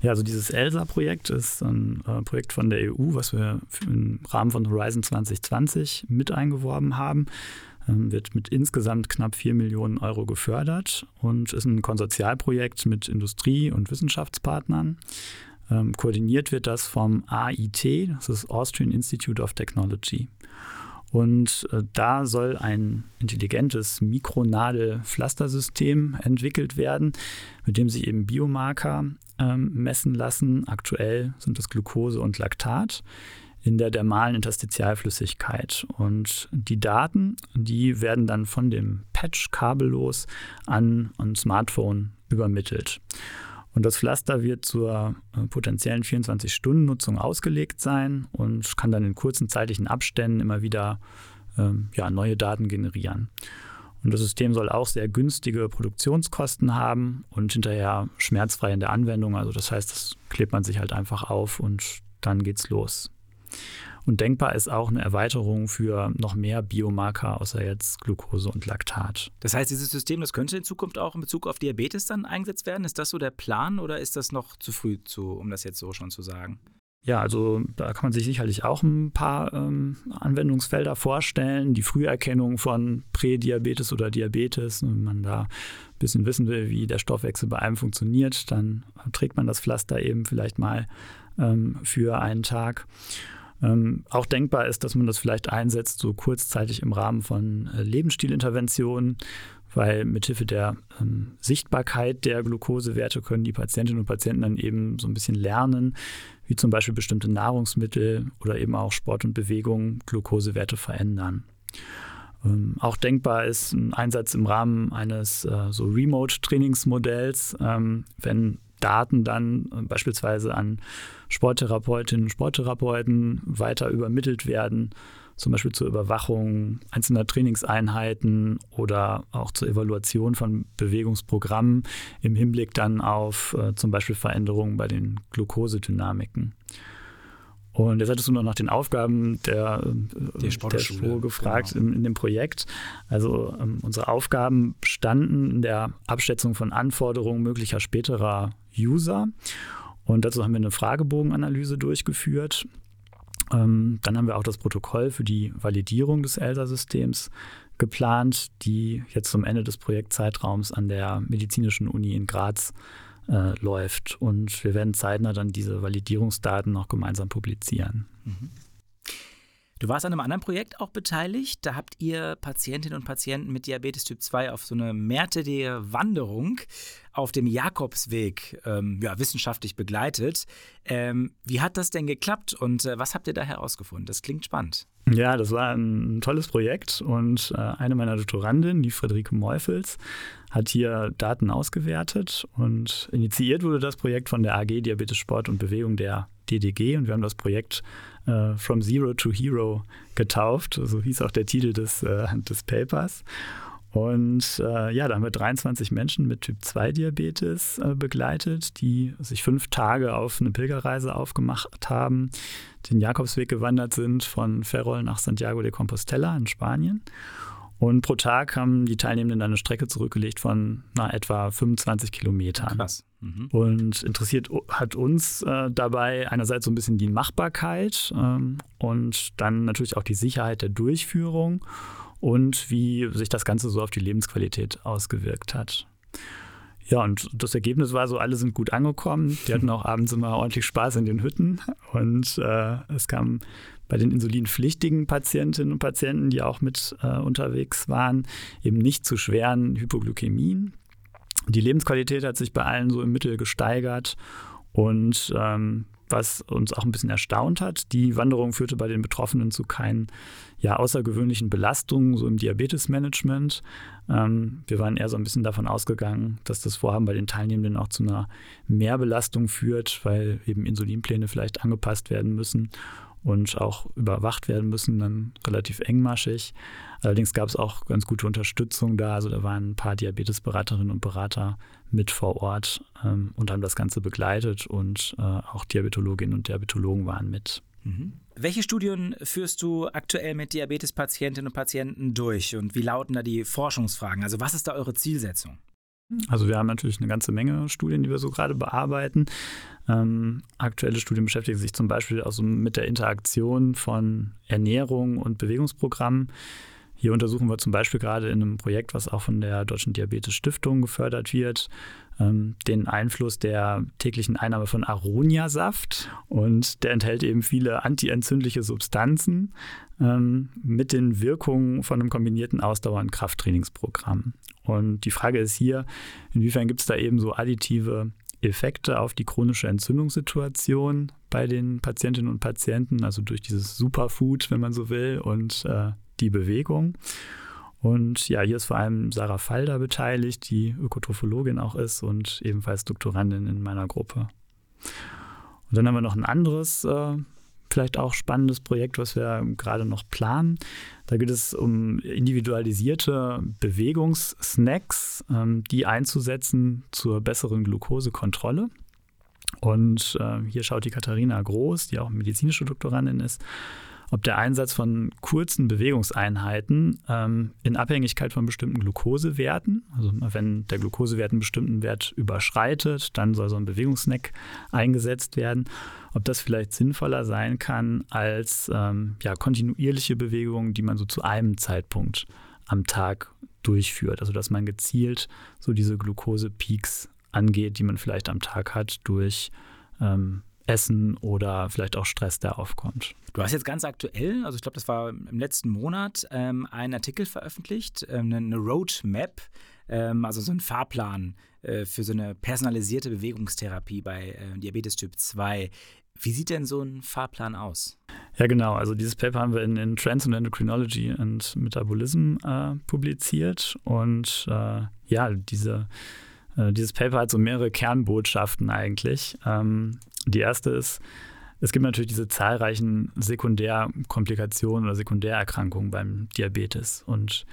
Ja, also dieses ELSA-Projekt ist ein äh, Projekt von der EU, was wir im Rahmen von Horizon 2020 mit eingeworben haben. Ähm, wird mit insgesamt knapp 4 Millionen Euro gefördert und ist ein Konsortialprojekt mit Industrie- und Wissenschaftspartnern. Ähm, koordiniert wird das vom AIT, das ist Austrian Institute of Technology. Und äh, da soll ein intelligentes Mikronadel-Pflastersystem entwickelt werden, mit dem sich eben Biomarker ähm, messen lassen. Aktuell sind es Glucose und Laktat in der dermalen Interstitialflüssigkeit. Und die Daten, die werden dann von dem Patch kabellos an ein Smartphone übermittelt. Und das Pflaster wird zur äh, potenziellen 24-Stunden-Nutzung ausgelegt sein und kann dann in kurzen zeitlichen Abständen immer wieder ähm, ja, neue Daten generieren. Und das System soll auch sehr günstige Produktionskosten haben und hinterher schmerzfrei in der Anwendung. Also das heißt, das klebt man sich halt einfach auf und dann geht's los. Und denkbar ist auch eine Erweiterung für noch mehr Biomarker außer jetzt Glucose und Laktat. Das heißt, dieses System, das könnte in Zukunft auch in Bezug auf Diabetes dann eingesetzt werden? Ist das so der Plan oder ist das noch zu früh, zu, um das jetzt so schon zu sagen? Ja, also da kann man sich sicherlich auch ein paar ähm, Anwendungsfelder vorstellen. Die Früherkennung von Prädiabetes oder Diabetes. Wenn man da ein bisschen wissen will, wie der Stoffwechsel bei einem funktioniert, dann trägt man das Pflaster eben vielleicht mal ähm, für einen Tag. Ähm, auch denkbar ist, dass man das vielleicht einsetzt, so kurzzeitig im Rahmen von äh, Lebensstilinterventionen, weil mithilfe der ähm, Sichtbarkeit der Glukosewerte können die Patientinnen und Patienten dann eben so ein bisschen lernen, wie zum Beispiel bestimmte Nahrungsmittel oder eben auch Sport und Bewegung Glukosewerte verändern. Ähm, auch denkbar ist ein Einsatz im Rahmen eines äh, so Remote-Trainingsmodells, ähm, wenn Daten dann äh, beispielsweise an Sporttherapeutinnen und Sporttherapeuten weiter übermittelt werden, zum Beispiel zur Überwachung einzelner Trainingseinheiten oder auch zur Evaluation von Bewegungsprogrammen im Hinblick dann auf äh, zum Beispiel Veränderungen bei den Glukosedynamiken. Und jetzt hattest du noch nach den Aufgaben der, äh, der Sportschule der gefragt genau. in, in, dem Projekt. Also ähm, unsere Aufgaben bestanden in der Abschätzung von Anforderungen möglicher späterer User. Und dazu haben wir eine Fragebogenanalyse durchgeführt. Ähm, dann haben wir auch das Protokoll für die Validierung des ELSA-Systems geplant, die jetzt zum Ende des Projektzeitraums an der Medizinischen Uni in Graz äh, läuft. Und wir werden zeitnah dann diese Validierungsdaten noch gemeinsam publizieren. Mhm. Du warst an einem anderen Projekt auch beteiligt. Da habt ihr Patientinnen und Patienten mit Diabetes Typ 2 auf so eine mehrtägige Wanderung auf dem Jakobsweg ähm, ja, wissenschaftlich begleitet. Ähm, wie hat das denn geklappt und äh, was habt ihr da herausgefunden? Das klingt spannend. Ja, das war ein tolles Projekt und äh, eine meiner Doktorandinnen, die Friederike Meufels, hat hier Daten ausgewertet und initiiert wurde das Projekt von der AG Diabetes Sport und Bewegung der DDG und wir haben das Projekt äh, From Zero to Hero getauft, so hieß auch der Titel des, äh, des Papers. Und äh, ja, da haben wir 23 Menschen mit Typ-2-Diabetes äh, begleitet, die sich fünf Tage auf eine Pilgerreise aufgemacht haben, den Jakobsweg gewandert sind von Ferrol nach Santiago de Compostela in Spanien. Und pro Tag haben die Teilnehmenden eine Strecke zurückgelegt von na, etwa 25 Kilometern. Krass. Mhm. Und interessiert hat uns äh, dabei einerseits so ein bisschen die Machbarkeit ähm, und dann natürlich auch die Sicherheit der Durchführung und wie sich das Ganze so auf die Lebensqualität ausgewirkt hat. Ja, und das Ergebnis war so, alle sind gut angekommen. Die hatten (laughs) auch abends immer ordentlich Spaß in den Hütten. Und äh, es kam bei den insulinpflichtigen Patientinnen und Patienten, die auch mit äh, unterwegs waren, eben nicht zu schweren Hypoglykämien. Die Lebensqualität hat sich bei allen so im Mittel gesteigert. Und ähm, was uns auch ein bisschen erstaunt hat. Die Wanderung führte bei den Betroffenen zu keinen ja, außergewöhnlichen Belastungen, so im Diabetesmanagement. Ähm, wir waren eher so ein bisschen davon ausgegangen, dass das Vorhaben bei den Teilnehmenden auch zu einer Mehrbelastung führt, weil eben Insulinpläne vielleicht angepasst werden müssen und auch überwacht werden müssen, dann relativ engmaschig. Allerdings gab es auch ganz gute Unterstützung da. Also da waren ein paar Diabetesberaterinnen und Berater mit vor Ort ähm, und haben das Ganze begleitet und äh, auch Diabetologinnen und Diabetologen waren mit. Mhm. Welche Studien führst du aktuell mit Diabetespatientinnen und Patienten durch und wie lauten da die Forschungsfragen? Also was ist da eure Zielsetzung? Also wir haben natürlich eine ganze Menge Studien, die wir so gerade bearbeiten. Ähm, aktuelle Studien beschäftigen sich zum Beispiel auch so mit der Interaktion von Ernährung und Bewegungsprogrammen. Hier untersuchen wir zum Beispiel gerade in einem Projekt, was auch von der Deutschen Diabetes Stiftung gefördert wird, ähm, den Einfluss der täglichen Einnahme von Aronia-Saft. Und der enthält eben viele antientzündliche Substanzen ähm, mit den Wirkungen von einem kombinierten Ausdauer- und Krafttrainingsprogramm. Und die Frage ist hier, inwiefern gibt es da eben so additive Effekte auf die chronische Entzündungssituation bei den Patientinnen und Patienten, also durch dieses Superfood, wenn man so will, und äh, die Bewegung. Und ja, hier ist vor allem Sarah Falder beteiligt, die Ökotrophologin auch ist und ebenfalls Doktorandin in meiner Gruppe. Und dann haben wir noch ein anderes, äh, vielleicht auch spannendes Projekt, was wir gerade noch planen. Da geht es um individualisierte Bewegungssnacks, ähm, die einzusetzen zur besseren Glukosekontrolle. Und äh, hier schaut die Katharina Groß, die auch medizinische Doktorandin ist, ob der Einsatz von kurzen Bewegungseinheiten ähm, in Abhängigkeit von bestimmten Glukosewerten, also wenn der Glukosewert einen bestimmten Wert überschreitet, dann soll so ein Bewegungssnack eingesetzt werden, ob das vielleicht sinnvoller sein kann als ähm, ja, kontinuierliche Bewegungen, die man so zu einem Zeitpunkt am Tag durchführt. Also dass man gezielt so diese Glukosepeaks angeht, die man vielleicht am Tag hat durch ähm, Essen oder vielleicht auch Stress, der aufkommt. Du hast jetzt ganz aktuell, also ich glaube, das war im letzten Monat, ähm, einen Artikel veröffentlicht, ähm, eine Roadmap, ähm, also so ein Fahrplan äh, für so eine personalisierte Bewegungstherapie bei äh, Diabetes Typ 2. Wie sieht denn so ein Fahrplan aus? Ja, genau. Also dieses Paper haben wir in, in Trends and Endocrinology and Metabolism äh, publiziert. Und äh, ja, diese, äh, dieses Paper hat so mehrere Kernbotschaften eigentlich. Ähm, die erste ist, es gibt natürlich diese zahlreichen Sekundärkomplikationen oder Sekundärerkrankungen beim Diabetes. Und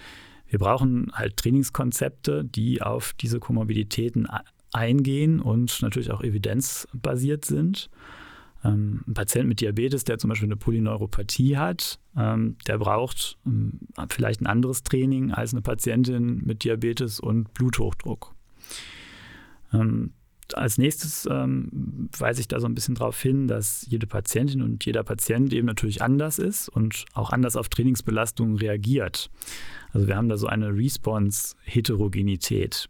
wir brauchen halt Trainingskonzepte, die auf diese Komorbiditäten eingehen und natürlich auch evidenzbasiert sind. Ähm, ein Patient mit Diabetes, der zum Beispiel eine Polyneuropathie hat, ähm, der braucht ähm, vielleicht ein anderes Training als eine Patientin mit Diabetes und Bluthochdruck. Als nächstes ähm, weise ich da so ein bisschen darauf hin, dass jede Patientin und jeder Patient eben natürlich anders ist und auch anders auf Trainingsbelastungen reagiert. Also wir haben da so eine Response-Heterogenität.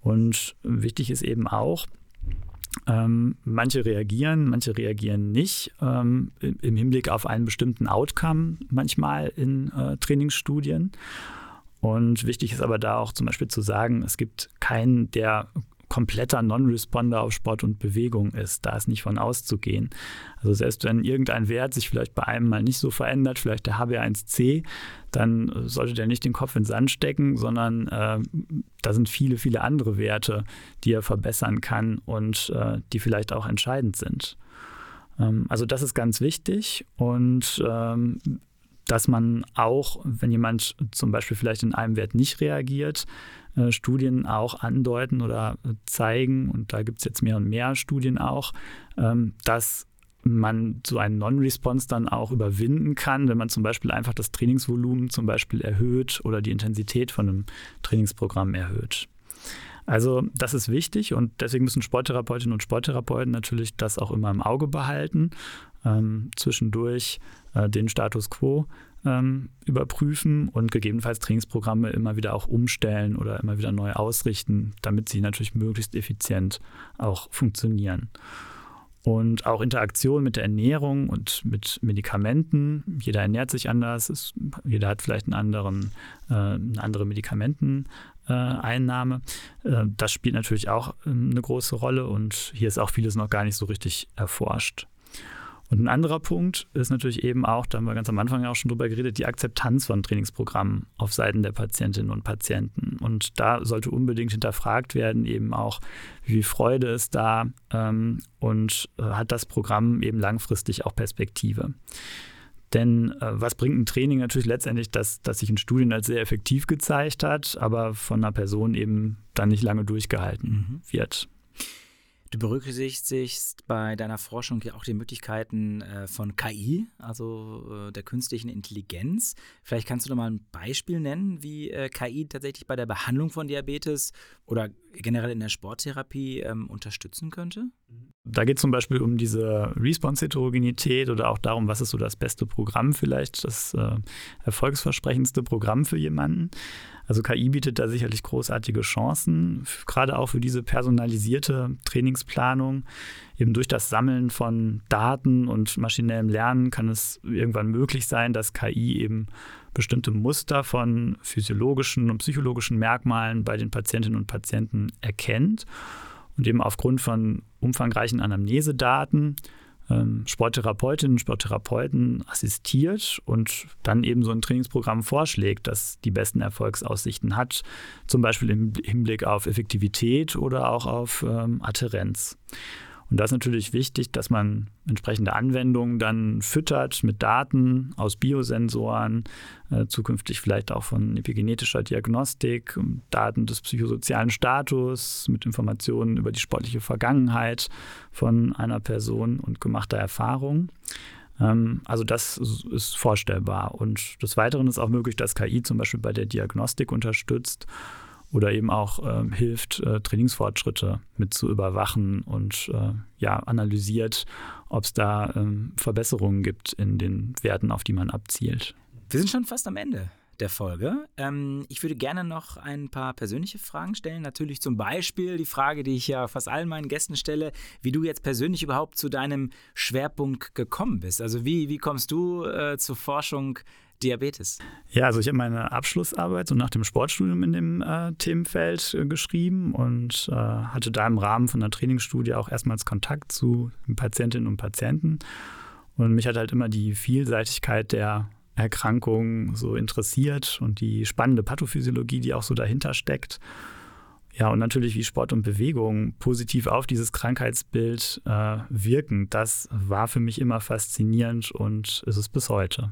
Und wichtig ist eben auch, Ähm, manche reagieren, manche reagieren nicht ähm, im Hinblick auf einen bestimmten Outcome manchmal in äh, Trainingsstudien. Und wichtig ist aber da auch zum Beispiel zu sagen, es gibt keinen, der kompletter Non-Responder auf Sport und Bewegung ist. Da ist nicht von auszugehen. Also selbst wenn irgendein Wert sich vielleicht bei einem mal nicht so verändert, vielleicht der HB1C, dann sollte der nicht den Kopf in den Sand stecken, sondern äh, da sind viele, viele andere Werte, die er verbessern kann und äh, die vielleicht auch entscheidend sind. Ähm, also das ist ganz wichtig und ähm, dass man auch, wenn jemand zum Beispiel vielleicht in einem Wert nicht reagiert, äh, Studien auch andeuten oder zeigen, und da gibt es jetzt mehr und mehr Studien auch, ähm, dass man so einen Non-Response dann auch überwinden kann, wenn man zum Beispiel einfach das Trainingsvolumen zum Beispiel erhöht oder die Intensität von einem Trainingsprogramm erhöht. Also das ist wichtig und deswegen müssen Sporttherapeutinnen und Sporttherapeuten natürlich das auch immer im Auge behalten, ähm, zwischendurch äh, den Status quo ähm, überprüfen und gegebenenfalls Trainingsprogramme immer wieder auch umstellen oder immer wieder neu ausrichten, damit sie natürlich möglichst effizient auch funktionieren. Und auch Interaktion mit der Ernährung und mit Medikamenten. Jeder ernährt sich anders, ist, jeder hat vielleicht einen anderen, äh, eine andere Medikamenteneinnahme. Äh, das spielt natürlich auch äh, eine große Rolle und hier ist auch vieles noch gar nicht so richtig erforscht. Und ein anderer Punkt ist natürlich eben auch, da haben wir ganz am Anfang ja auch schon drüber geredet, die Akzeptanz von Trainingsprogrammen auf Seiten der Patientinnen und Patienten. Und da sollte unbedingt hinterfragt werden, eben auch, wie viel Freude ist da ähm, und äh, hat das Programm eben langfristig auch Perspektive. Denn äh, was bringt ein Training natürlich letztendlich, dass, dass sich in Studien als sehr effektiv gezeigt hat, aber von einer Person eben dann nicht lange durchgehalten mhm. wird. Du berücksichtigst bei deiner Forschung ja auch die Möglichkeiten äh, von KI, also äh, der künstlichen Intelligenz. Vielleicht kannst du da mal ein Beispiel nennen, wie äh, KI tatsächlich bei der Behandlung von Diabetes oder generell in der Sporttherapie ähm, unterstützen könnte? Da geht es zum Beispiel um diese Response-Heterogenität oder auch darum, was ist so das beste Programm vielleicht, das äh, erfolgsversprechendste Programm für jemanden. Also KI bietet da sicherlich großartige Chancen, gerade auch für diese personalisierte Trainingsplanung. Eben durch das Sammeln von Daten und maschinellem Lernen kann es irgendwann möglich sein, dass KI eben bestimmte Muster von physiologischen und psychologischen Merkmalen bei den Patientinnen und Patienten erkennt und eben aufgrund von umfangreichen Anamnesedaten ähm, Sporttherapeutinnen, Sporttherapeuten assistiert und dann eben so ein Trainingsprogramm vorschlägt, das die besten Erfolgsaussichten hat, zum Beispiel im Hinblick auf Effektivität oder auch auf ähm, Adherenz. Und da ist natürlich wichtig, dass man entsprechende Anwendungen dann füttert mit Daten aus Biosensoren, äh, zukünftig vielleicht auch von epigenetischer Diagnostik, Daten des psychosozialen Status, mit Informationen über die sportliche Vergangenheit von einer Person und gemachter Erfahrung. Ähm, also das ist vorstellbar. Und des Weiteren ist auch möglich, dass KI zum Beispiel bei der Diagnostik unterstützt oder eben auch äh, hilft, äh, Trainingsfortschritte mit zu überwachen und äh, ja, analysiert, ob es da ähm, Verbesserungen gibt in den Werten, auf die man abzielt. Wir sind schon fast am Ende der Folge. Ähm, ich würde gerne noch ein paar persönliche Fragen stellen. Natürlich zum Beispiel die Frage, die ich ja fast allen meinen Gästen stelle, wie du jetzt persönlich überhaupt zu deinem Schwerpunkt gekommen bist. Also wie, wie kommst du äh, zur Forschung Diabetes? Ja, also ich habe meine Abschlussarbeit so nach dem Sportstudium in dem äh, Themenfeld äh, geschrieben und äh, hatte da im Rahmen von einer Trainingsstudie auch erstmals Kontakt zu Patientinnen und Patienten. Und mich hat halt immer die Vielseitigkeit der Erkrankung so interessiert und die spannende Pathophysiologie, die auch so dahinter steckt. Ja, und natürlich, wie Sport und Bewegung positiv auf dieses Krankheitsbild äh, wirken, das war für mich immer faszinierend und ist es bis heute.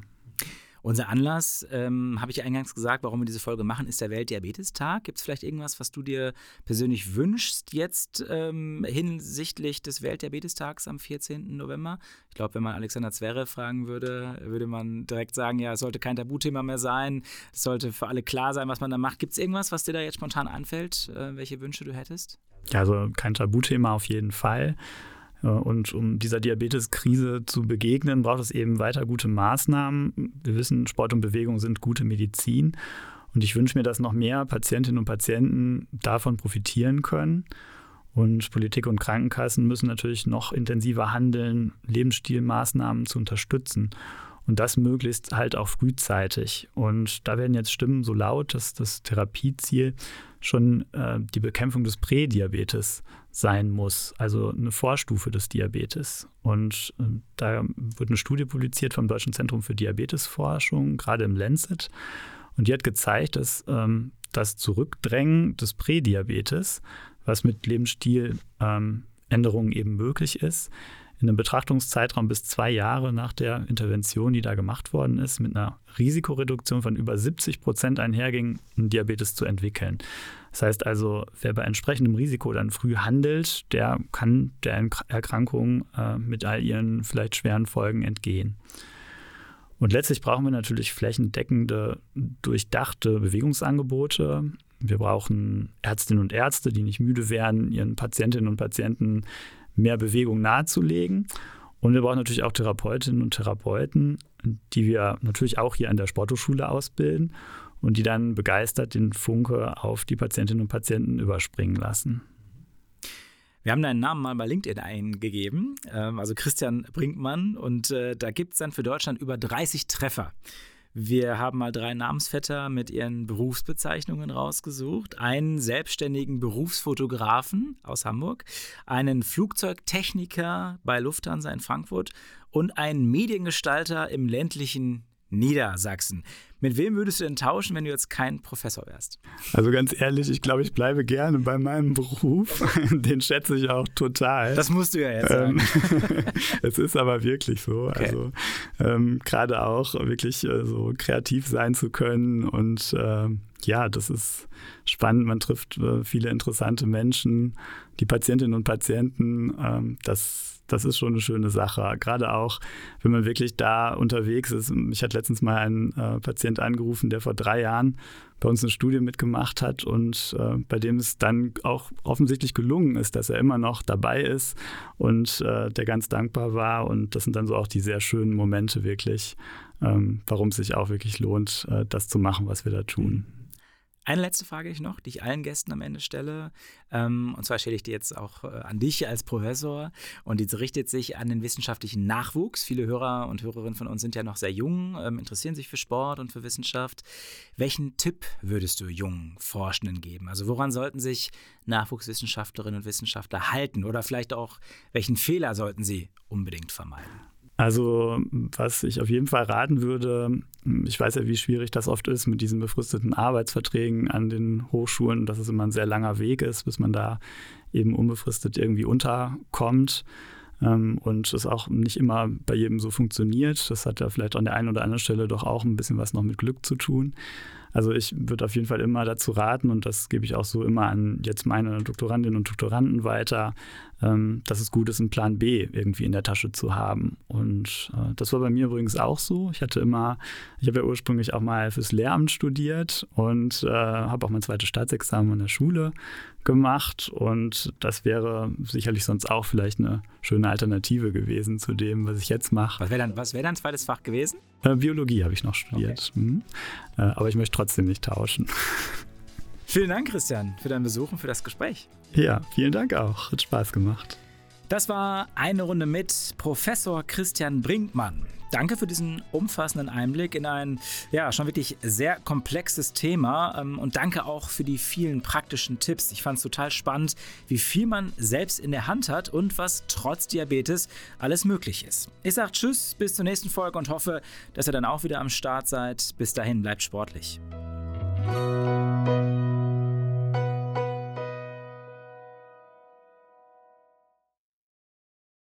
Unser Anlass, ähm, habe ich eingangs gesagt, warum wir diese Folge machen, ist der Weltdiabetestag. Gibt es vielleicht irgendwas, was du dir persönlich wünschst jetzt ähm, hinsichtlich des Weltdiabetestags am 14. November? Ich glaube, wenn man Alexander Zverev fragen würde, würde man direkt sagen, ja, es sollte kein Tabuthema mehr sein. Es sollte für alle klar sein, was man da macht. Gibt es irgendwas, was dir da jetzt spontan anfällt, äh, welche Wünsche du hättest? Ja, also kein Tabuthema auf jeden Fall. Und um dieser Diabeteskrise zu begegnen, braucht es eben weiter gute Maßnahmen. Wir wissen, Sport und Bewegung sind gute Medizin. Und ich wünsche mir, dass noch mehr Patientinnen und Patienten davon profitieren können. Und Politik und Krankenkassen müssen natürlich noch intensiver handeln, Lebensstilmaßnahmen zu unterstützen. Und das möglichst halt auch frühzeitig. Und da werden jetzt Stimmen so laut, dass das Therapieziel schon äh, die Bekämpfung des Prädiabetes sein muss, also eine Vorstufe des Diabetes. Und äh, da wird eine Studie publiziert vom Deutschen Zentrum für Diabetesforschung, gerade im Lancet. Und die hat gezeigt, dass ähm, das Zurückdrängen des Prädiabetes, was mit Lebensstiländerungen ähm, eben möglich ist, in einem Betrachtungszeitraum bis zwei Jahre nach der Intervention, die da gemacht worden ist, mit einer Risikoreduktion von über 70 Prozent einherging, einen Diabetes zu entwickeln. Das heißt also, wer bei entsprechendem Risiko dann früh handelt, der kann der Erkrankung äh, mit all ihren vielleicht schweren Folgen entgehen. Und letztlich brauchen wir natürlich flächendeckende, durchdachte Bewegungsangebote. Wir brauchen Ärztinnen und Ärzte, die nicht müde werden, ihren Patientinnen und Patienten mehr Bewegung nahezulegen. Und wir brauchen natürlich auch Therapeutinnen und Therapeuten, die wir natürlich auch hier an der Sporthochschule ausbilden und die dann begeistert den Funke auf die Patientinnen und Patienten überspringen lassen. Wir haben deinen Namen mal bei LinkedIn eingegeben, ähm, also Christian Brinkmann, und äh, da gibt es dann für Deutschland über 30 Treffer. Wir haben mal drei Namensvetter mit ihren Berufsbezeichnungen rausgesucht. Einen selbstständigen Berufsfotografen aus Hamburg, einen Flugzeugtechniker bei Lufthansa in Frankfurt und einen Mediengestalter im ländlichen Niedersachsen. Mit wem würdest du denn tauschen, wenn du jetzt kein Professor wärst? Also ganz ehrlich, ich glaube, ich bleibe gerne bei meinem Beruf. (laughs) Den schätze ich auch total. Das musst du ja jetzt sagen. Ähm, (laughs) es ist aber wirklich so. Okay. Also ähm, gerade auch wirklich äh, so kreativ sein zu können und äh, ja, das ist spannend. Man trifft äh, viele interessante Menschen, die Patientinnen und Patienten. Ähm, das das ist schon eine schöne Sache. Gerade auch, wenn man wirklich da unterwegs ist. Ich hatte letztens mal einen äh, Patient angerufen, der vor drei Jahren bei uns eine Studie mitgemacht hat und äh, bei dem es dann auch offensichtlich gelungen ist, dass er immer noch dabei ist und äh, der ganz dankbar war. Und das sind dann so auch die sehr schönen Momente wirklich, ähm, warum es sich auch wirklich lohnt, äh, das zu machen, was wir da tun. Eine letzte Frage ich noch, die ich allen Gästen am Ende stelle. Ähm, und zwar stelle ich die jetzt auch äh, an dich als Professor. Und die richtet sich an den wissenschaftlichen Nachwuchs. Viele Hörer und Hörerinnen von uns sind ja noch sehr jung, ähm, interessieren sich für Sport und für Wissenschaft. Welchen Tipp würdest du jungen Forschenden geben? Also woran sollten sich Nachwuchswissenschaftlerinnen und Wissenschaftler halten? Oder vielleicht auch, welchen Fehler sollten sie unbedingt vermeiden? Also, was ich auf jeden Fall raten würde, ich weiß ja, wie schwierig das oft ist mit diesen befristeten Arbeitsverträgen an den Hochschulen, dass es immer ein sehr langer Weg ist, bis man da eben unbefristet irgendwie unterkommt ähm, und es auch nicht immer bei jedem so funktioniert. Das hat ja vielleicht an der einen oder anderen Stelle doch auch ein bisschen was noch mit Glück zu tun. Also ich würde auf jeden Fall immer dazu raten, und das gebe ich auch so immer an jetzt meine Doktorandinnen und Doktoranden weiter, ähm, dass es gut ist, einen Plan B irgendwie in der Tasche zu haben. Und äh, das war bei mir übrigens auch so. Ich hatte immer, ich habe ja ursprünglich auch mal fürs Lehramt studiert und äh, habe auch mein zweites Staatsexamen an der Schule gemacht und das wäre sicherlich sonst auch vielleicht eine schöne Alternative gewesen zu dem, was ich jetzt mache. Was wäre dann, wär dein zweites Fach gewesen? Äh, Biologie habe ich noch studiert. Okay. Mhm. Äh, aber ich möchte trotzdem nicht tauschen. (laughs) Vielen Dank, Christian, für deinen Besuch und für das Gespräch. Ja, vielen Dank auch. Hat Spaß gemacht. Das war eine Runde mit Professor Christian Brinkmann. Danke für diesen umfassenden Einblick in ein ja schon wirklich sehr komplexes Thema ähm, und danke auch für die vielen praktischen Tipps. Ich fand es total spannend, wie viel man selbst in der Hand hat und was trotz Diabetes alles möglich ist. Ich sage Tschüss, bis zur nächsten Folge und hoffe, dass ihr dann auch wieder am Start seid. Bis dahin, bleibt sportlich.